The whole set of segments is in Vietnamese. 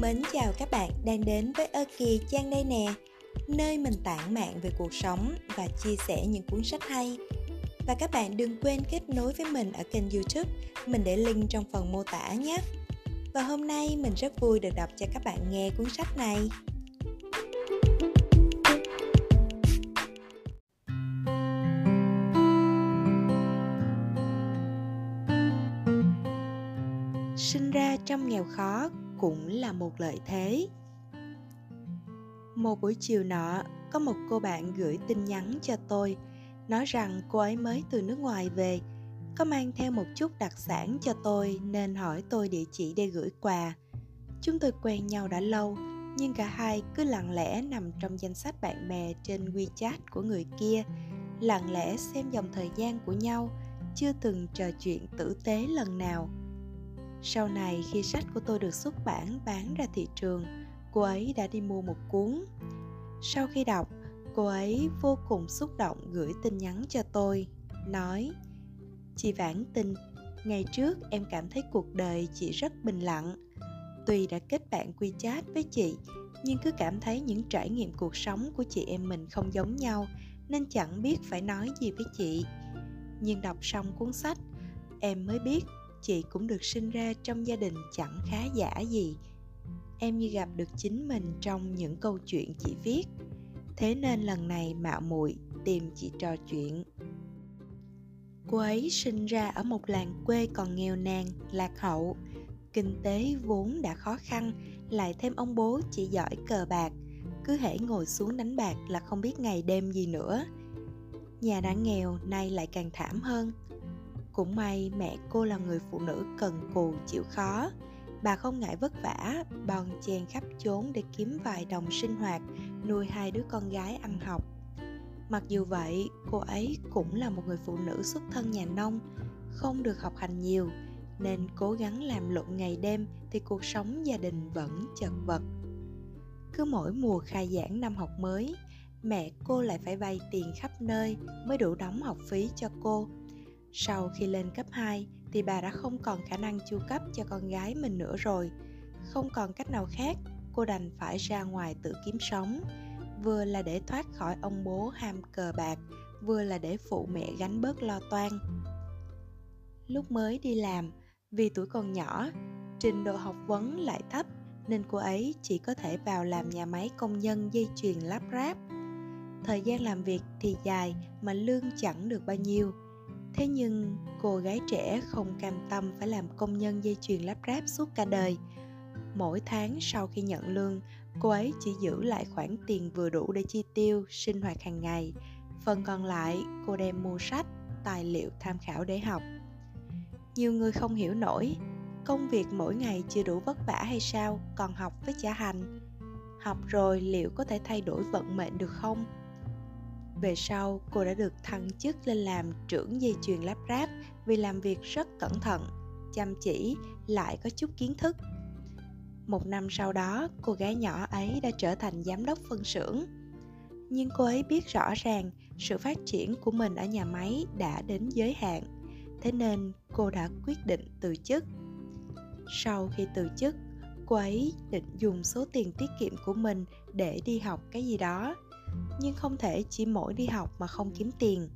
Mến chào các bạn đang đến với Ơ Kỳ Trang đây nè, Nơi mình tản mạn về cuộc sống và chia sẻ những cuốn sách hay. Và các bạn đừng quên kết nối với mình ở kênh youtube, Mình để link trong phần mô tả nhé. Và hôm nay mình rất vui được đọc cho các bạn nghe cuốn sách này. Sinh ra trong nghèo khó cũng là một lợi thế. Một buổi chiều nọ, có một cô bạn gửi tin nhắn cho tôi, nói rằng cô ấy mới từ nước ngoài về, có mang theo một chút đặc sản cho tôi nên hỏi tôi địa chỉ để gửi quà. Chúng tôi quen nhau đã lâu, nhưng cả hai cứ lặng lẽ nằm trong danh sách bạn bè trên wechat của người kia, lặng lẽ xem dòng thời gian của nhau, chưa từng trò chuyện tử tế lần nào sau này khi sách của tôi được xuất bản bán ra thị trường, cô ấy đã đi mua một cuốn. Sau khi đọc, cô ấy vô cùng xúc động gửi tin nhắn cho tôi, nói, chị vãn tin ngày trước em cảm thấy cuộc đời chị rất bình lặng. Tuy đã kết bạn quy chat với chị, nhưng cứ cảm thấy những trải nghiệm cuộc sống của chị em mình không giống nhau, nên chẳng biết phải nói gì với chị. Nhưng đọc xong cuốn sách, em mới biết chị cũng được sinh ra trong gia đình chẳng khá giả gì. Em như gặp được chính mình trong những câu chuyện chị viết. Thế nên lần này mạo muội tìm chị trò chuyện. Cô ấy sinh ra ở một làng quê còn nghèo nàn, lạc hậu. Kinh tế vốn đã khó khăn, lại thêm ông bố chỉ giỏi cờ bạc. Cứ hễ ngồi xuống đánh bạc là không biết ngày đêm gì nữa. Nhà đã nghèo, nay lại càng thảm hơn cũng may mẹ cô là người phụ nữ cần cù chịu khó. Bà không ngại vất vả bon chen khắp chốn để kiếm vài đồng sinh hoạt, nuôi hai đứa con gái ăn học. Mặc dù vậy, cô ấy cũng là một người phụ nữ xuất thân nhà nông, không được học hành nhiều, nên cố gắng làm lộn ngày đêm thì cuộc sống gia đình vẫn chật vật. Cứ mỗi mùa khai giảng năm học mới, mẹ cô lại phải vay tiền khắp nơi mới đủ đóng học phí cho cô sau khi lên cấp 2 thì bà đã không còn khả năng chu cấp cho con gái mình nữa rồi. Không còn cách nào khác, cô đành phải ra ngoài tự kiếm sống. Vừa là để thoát khỏi ông bố ham cờ bạc, vừa là để phụ mẹ gánh bớt lo toan. Lúc mới đi làm, vì tuổi còn nhỏ, trình độ học vấn lại thấp nên cô ấy chỉ có thể vào làm nhà máy công nhân dây chuyền lắp ráp. Thời gian làm việc thì dài mà lương chẳng được bao nhiêu – thế nhưng, cô gái trẻ không cam tâm phải làm công nhân dây chuyền lắp ráp suốt cả đời. Mỗi tháng sau khi nhận lương, cô ấy chỉ giữ lại khoản tiền vừa đủ để chi tiêu sinh hoạt hàng ngày. Phần còn lại, cô đem mua sách, tài liệu tham khảo để học. Nhiều người không hiểu nổi, công việc mỗi ngày chưa đủ vất vả hay sao, còn học với trả hành. Học rồi liệu có thể thay đổi vận mệnh được không? Về sau, cô đã được thăng chức lên làm trưởng dây chuyền lắp ráp vì làm việc rất cẩn thận, chăm chỉ, lại có chút kiến thức. Một năm sau đó, cô gái nhỏ ấy đã trở thành giám đốc phân xưởng. Nhưng cô ấy biết rõ ràng sự phát triển của mình ở nhà máy đã đến giới hạn, thế nên cô đã quyết định từ chức. Sau khi từ chức, cô ấy định dùng số tiền tiết kiệm của mình để đi học cái gì đó nhưng không thể chỉ mỗi đi học mà không kiếm tiền.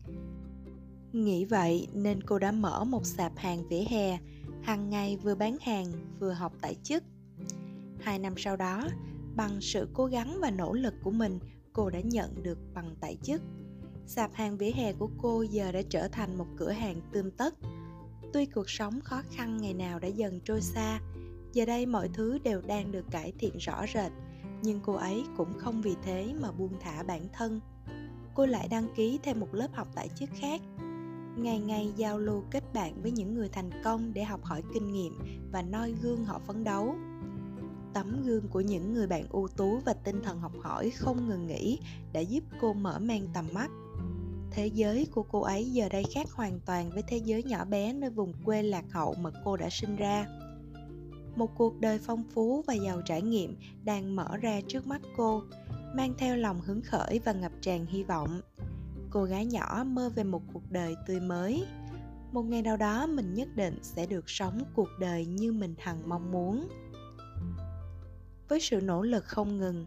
Nghĩ vậy nên cô đã mở một sạp hàng vỉa hè, hàng ngày vừa bán hàng vừa học tại chức. Hai năm sau đó, bằng sự cố gắng và nỗ lực của mình, cô đã nhận được bằng tại chức. Sạp hàng vỉa hè của cô giờ đã trở thành một cửa hàng tươm tất. Tuy cuộc sống khó khăn ngày nào đã dần trôi xa, giờ đây mọi thứ đều đang được cải thiện rõ rệt nhưng cô ấy cũng không vì thế mà buông thả bản thân. Cô lại đăng ký thêm một lớp học tại chức khác. Ngày ngày giao lưu kết bạn với những người thành công để học hỏi kinh nghiệm và noi gương họ phấn đấu. Tấm gương của những người bạn ưu tú và tinh thần học hỏi không ngừng nghỉ đã giúp cô mở mang tầm mắt. Thế giới của cô ấy giờ đây khác hoàn toàn với thế giới nhỏ bé nơi vùng quê lạc hậu mà cô đã sinh ra một cuộc đời phong phú và giàu trải nghiệm đang mở ra trước mắt cô, mang theo lòng hứng khởi và ngập tràn hy vọng. Cô gái nhỏ mơ về một cuộc đời tươi mới. Một ngày nào đó mình nhất định sẽ được sống cuộc đời như mình hằng mong muốn. Với sự nỗ lực không ngừng,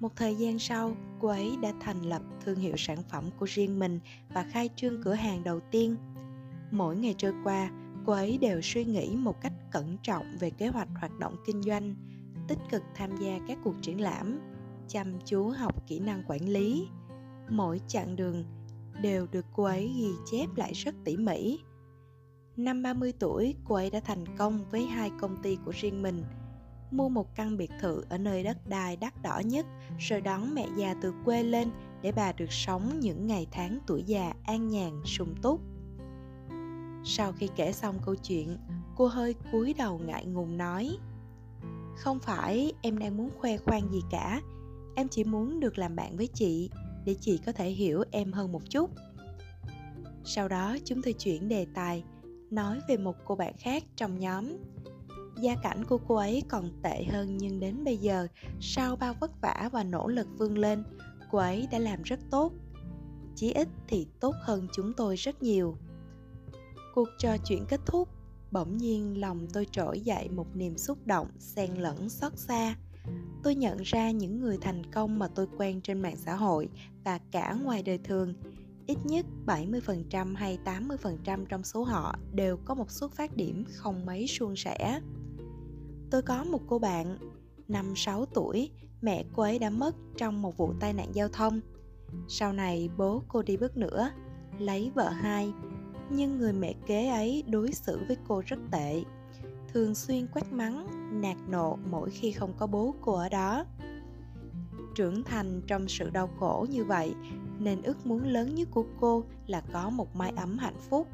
một thời gian sau, cô ấy đã thành lập thương hiệu sản phẩm của riêng mình và khai trương cửa hàng đầu tiên. Mỗi ngày trôi qua, cô ấy đều suy nghĩ một cách cẩn trọng về kế hoạch hoạt động kinh doanh tích cực tham gia các cuộc triển lãm chăm chú học kỹ năng quản lý mỗi chặng đường đều được cô ấy ghi chép lại rất tỉ mỉ. Năm 30 tuổi, cô ấy đã thành công với hai công ty của riêng mình. Mua một căn biệt thự ở nơi đất đai đắt đỏ nhất, rồi đón mẹ già từ quê lên để bà được sống những ngày tháng tuổi già an nhàn, sung túc. Sau khi kể xong câu chuyện, cô hơi cúi đầu ngại ngùng nói Không phải em đang muốn khoe khoang gì cả, em chỉ muốn được làm bạn với chị để chị có thể hiểu em hơn một chút. Sau đó chúng tôi chuyển đề tài nói về một cô bạn khác trong nhóm. Gia cảnh của cô ấy còn tệ hơn nhưng đến bây giờ sau bao vất vả và nỗ lực vươn lên cô ấy đã làm rất tốt. Chí ít thì tốt hơn chúng tôi rất nhiều. Cuộc trò chuyện kết thúc bỗng nhiên lòng tôi trỗi dậy một niềm xúc động xen lẫn xót xa tôi nhận ra những người thành công mà tôi quen trên mạng xã hội và cả ngoài đời thường ít nhất 70% hay 80% trong số họ đều có một xuất phát điểm không mấy suôn sẻ. Tôi có một cô bạn, năm 6 tuổi, mẹ cô ấy đã mất trong một vụ tai nạn giao thông. Sau này bố cô đi bước nữa, lấy vợ hai, nhưng người mẹ kế ấy đối xử với cô rất tệ. Thường xuyên quát mắng, nạt nộ mỗi khi không có bố cô ở đó. Trưởng thành trong sự đau khổ như vậy, nên ước muốn lớn nhất của cô là có một mái ấm hạnh phúc.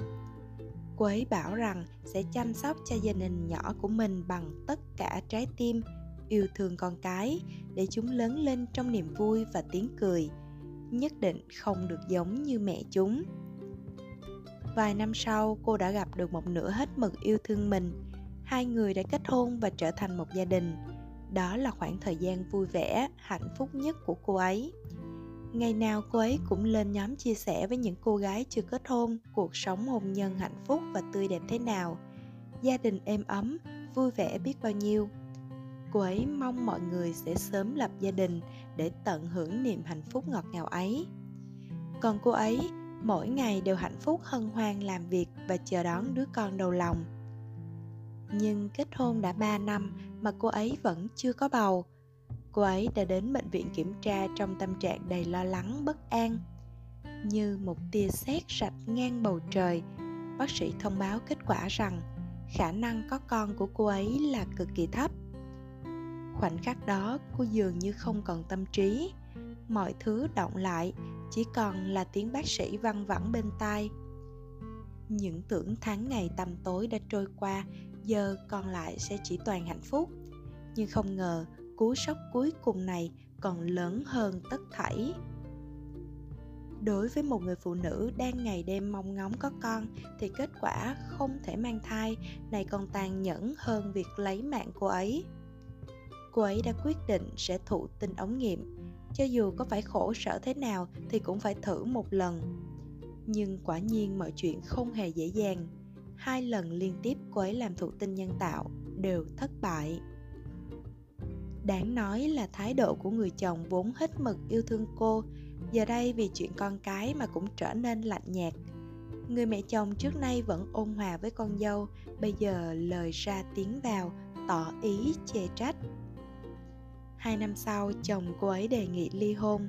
Cô ấy bảo rằng sẽ chăm sóc cho gia đình nhỏ của mình bằng tất cả trái tim, yêu thương con cái để chúng lớn lên trong niềm vui và tiếng cười, nhất định không được giống như mẹ chúng vài năm sau, cô đã gặp được một nửa hết mực yêu thương mình. Hai người đã kết hôn và trở thành một gia đình. Đó là khoảng thời gian vui vẻ, hạnh phúc nhất của cô ấy. Ngày nào cô ấy cũng lên nhóm chia sẻ với những cô gái chưa kết hôn, cuộc sống hôn nhân hạnh phúc và tươi đẹp thế nào. Gia đình êm ấm, vui vẻ biết bao nhiêu. Cô ấy mong mọi người sẽ sớm lập gia đình để tận hưởng niềm hạnh phúc ngọt ngào ấy. Còn cô ấy mỗi ngày đều hạnh phúc hân hoan làm việc và chờ đón đứa con đầu lòng nhưng kết hôn đã 3 năm mà cô ấy vẫn chưa có bầu. Cô ấy đã đến bệnh viện kiểm tra trong tâm trạng đầy lo lắng bất an. Như một tia sét rạch ngang bầu trời, bác sĩ thông báo kết quả rằng khả năng có con của cô ấy là cực kỳ thấp. Khoảnh khắc đó, cô dường như không còn tâm trí. Mọi thứ động lại, chỉ còn là tiếng bác sĩ văng vẳng bên tai. Những tưởng tháng ngày tăm tối đã trôi qua, giờ còn lại sẽ chỉ toàn hạnh phúc. Nhưng không ngờ, cú sốc cuối cùng này còn lớn hơn tất thảy. Đối với một người phụ nữ đang ngày đêm mong ngóng có con, thì kết quả không thể mang thai, này còn tàn nhẫn hơn việc lấy mạng cô ấy. Cô ấy đã quyết định sẽ thụ tinh ống nghiệm cho dù có phải khổ sở thế nào thì cũng phải thử một lần. Nhưng quả nhiên mọi chuyện không hề dễ dàng. Hai lần liên tiếp cô ấy làm thụ tinh nhân tạo đều thất bại. Đáng nói là thái độ của người chồng vốn hết mực yêu thương cô, giờ đây vì chuyện con cái mà cũng trở nên lạnh nhạt. Người mẹ chồng trước nay vẫn ôn hòa với con dâu, bây giờ lời ra tiếng vào, tỏ ý chê trách hai năm sau, chồng cô ấy đề nghị ly hôn.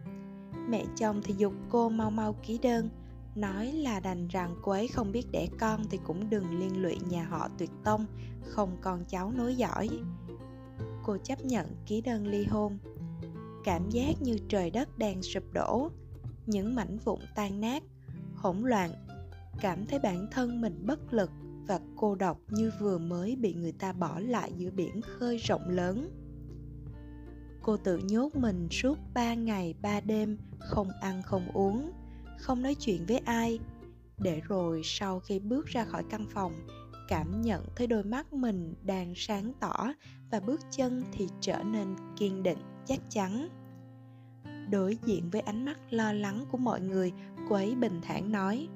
Mẹ chồng thì dục cô mau mau ký đơn, nói là đành rằng cô ấy không biết đẻ con thì cũng đừng liên lụy nhà họ tuyệt tông, không con cháu nối dõi. Cô chấp nhận ký đơn ly hôn. Cảm giác như trời đất đang sụp đổ, những mảnh vụn tan nát, hỗn loạn. Cảm thấy bản thân mình bất lực và cô độc như vừa mới bị người ta bỏ lại giữa biển khơi rộng lớn cô tự nhốt mình suốt ba ngày, ba đêm, không ăn, không uống, không nói chuyện với ai. Để rồi sau khi bước ra khỏi căn phòng, cảm nhận thấy đôi mắt mình đang sáng tỏ và bước chân thì trở nên kiên định, chắc chắn. Đối diện với ánh mắt lo lắng của mọi người, cô ấy bình thản nói,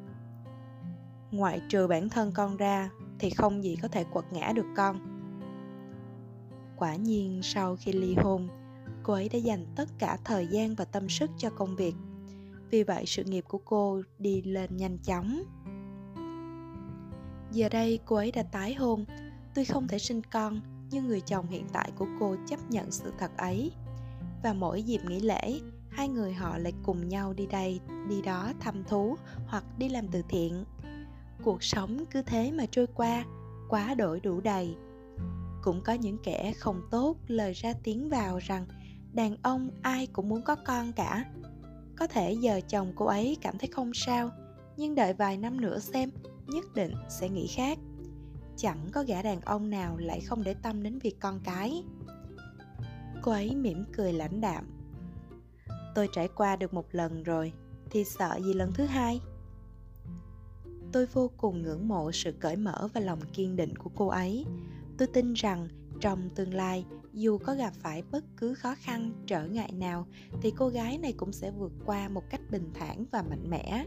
ngoại trừ bản thân con ra thì không gì có thể quật ngã được con. Quả nhiên sau khi ly hôn cô ấy đã dành tất cả thời gian và tâm sức cho công việc. Vì vậy, sự nghiệp của cô đi lên nhanh chóng. Giờ đây, cô ấy đã tái hôn. Tuy không thể sinh con, nhưng người chồng hiện tại của cô chấp nhận sự thật ấy. Và mỗi dịp nghỉ lễ, hai người họ lại cùng nhau đi đây, đi đó thăm thú hoặc đi làm từ thiện. Cuộc sống cứ thế mà trôi qua, quá đổi đủ đầy. Cũng có những kẻ không tốt lời ra tiếng vào rằng đàn ông ai cũng muốn có con cả. Có thể giờ chồng cô ấy cảm thấy không sao, nhưng đợi vài năm nữa xem, nhất định sẽ nghĩ khác. Chẳng có gã đàn ông nào lại không để tâm đến việc con cái. Cô ấy mỉm cười lãnh đạm. Tôi trải qua được một lần rồi, thì sợ gì lần thứ hai? Tôi vô cùng ngưỡng mộ sự cởi mở và lòng kiên định của cô ấy. Tôi tin rằng trong tương lai dù có gặp phải bất cứ khó khăn, trở ngại nào, thì cô gái này cũng sẽ vượt qua một cách bình thản và mạnh mẽ.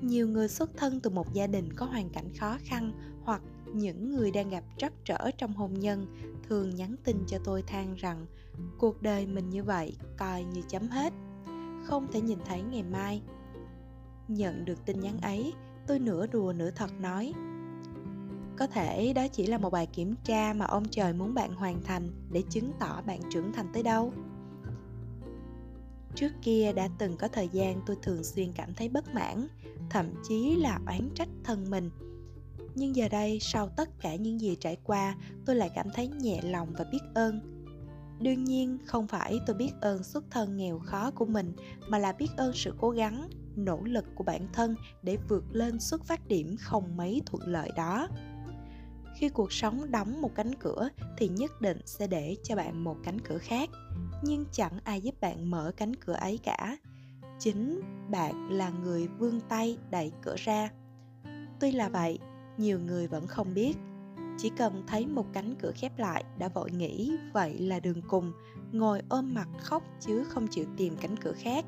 Nhiều người xuất thân từ một gia đình có hoàn cảnh khó khăn hoặc những người đang gặp trắc trở trong hôn nhân thường nhắn tin cho tôi than rằng, cuộc đời mình như vậy, coi như chấm hết. Không thể nhìn thấy ngày mai. Nhận được tin nhắn ấy, tôi nửa đùa nửa thật nói có thể đó chỉ là một bài kiểm tra mà ông trời muốn bạn hoàn thành để chứng tỏ bạn trưởng thành tới đâu. Trước kia đã từng có thời gian tôi thường xuyên cảm thấy bất mãn, thậm chí là oán trách thân mình. Nhưng giờ đây, sau tất cả những gì trải qua, tôi lại cảm thấy nhẹ lòng và biết ơn. Đương nhiên, không phải tôi biết ơn xuất thân nghèo khó của mình, mà là biết ơn sự cố gắng, nỗ lực của bản thân để vượt lên xuất phát điểm không mấy thuận lợi đó khi cuộc sống đóng một cánh cửa thì nhất định sẽ để cho bạn một cánh cửa khác. Nhưng chẳng ai giúp bạn mở cánh cửa ấy cả. Chính bạn là người vươn tay đẩy cửa ra. Tuy là vậy, nhiều người vẫn không biết. Chỉ cần thấy một cánh cửa khép lại đã vội nghĩ vậy là đường cùng, ngồi ôm mặt khóc chứ không chịu tìm cánh cửa khác.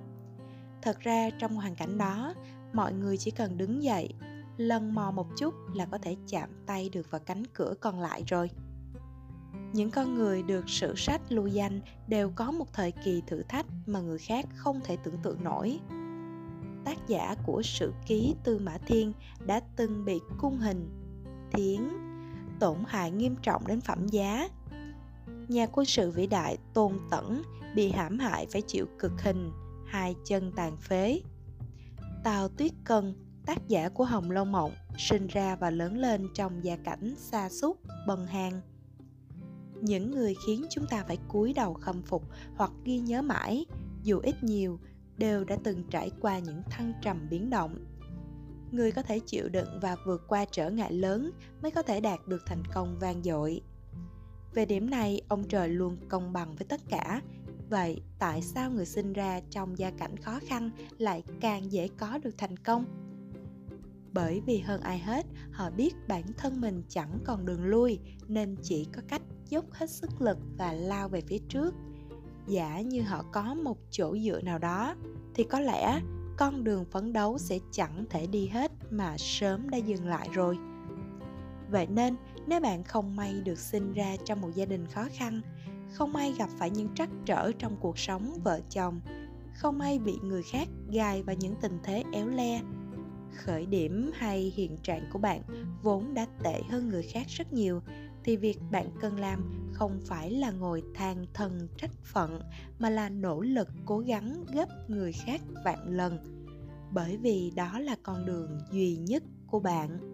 Thật ra trong hoàn cảnh đó, mọi người chỉ cần đứng dậy lần mò một chút là có thể chạm tay được vào cánh cửa còn lại rồi. Những con người được sử sách lưu danh đều có một thời kỳ thử thách mà người khác không thể tưởng tượng nổi. Tác giả của sử ký tư mã thiên đã từng bị cung hình, thiến, tổn hại nghiêm trọng đến phẩm giá. Nhà quân sự vĩ đại tôn tẩn bị hãm hại phải chịu cực hình, hai chân tàn phế. Tào tuyết Cần tác giả của hồng lâu mộng sinh ra và lớn lên trong gia cảnh xa xúc bần hàng. Những người khiến chúng ta phải cúi đầu khâm phục hoặc ghi nhớ mãi, dù ít nhiều, đều đã từng trải qua những thăng trầm biến động. Người có thể chịu đựng và vượt qua trở ngại lớn mới có thể đạt được thành công vang dội. Về điểm này, ông trời luôn công bằng với tất cả. Vậy tại sao người sinh ra trong gia cảnh khó khăn lại càng dễ có được thành công? Bởi vì hơn ai hết, họ biết bản thân mình chẳng còn đường lui, nên chỉ có cách dốc hết sức lực và lao về phía trước. Giả như họ có một chỗ dựa nào đó, thì có lẽ con đường phấn đấu sẽ chẳng thể đi hết mà sớm đã dừng lại rồi. Vậy nên, nếu bạn không may được sinh ra trong một gia đình khó khăn, không may gặp phải những trắc trở trong cuộc sống vợ chồng, không may bị người khác gài vào những tình thế éo le khởi điểm hay hiện trạng của bạn vốn đã tệ hơn người khác rất nhiều, thì việc bạn cần làm không phải là ngồi than thân trách phận, mà là nỗ lực cố gắng gấp người khác vạn lần. Bởi vì đó là con đường duy nhất của bạn.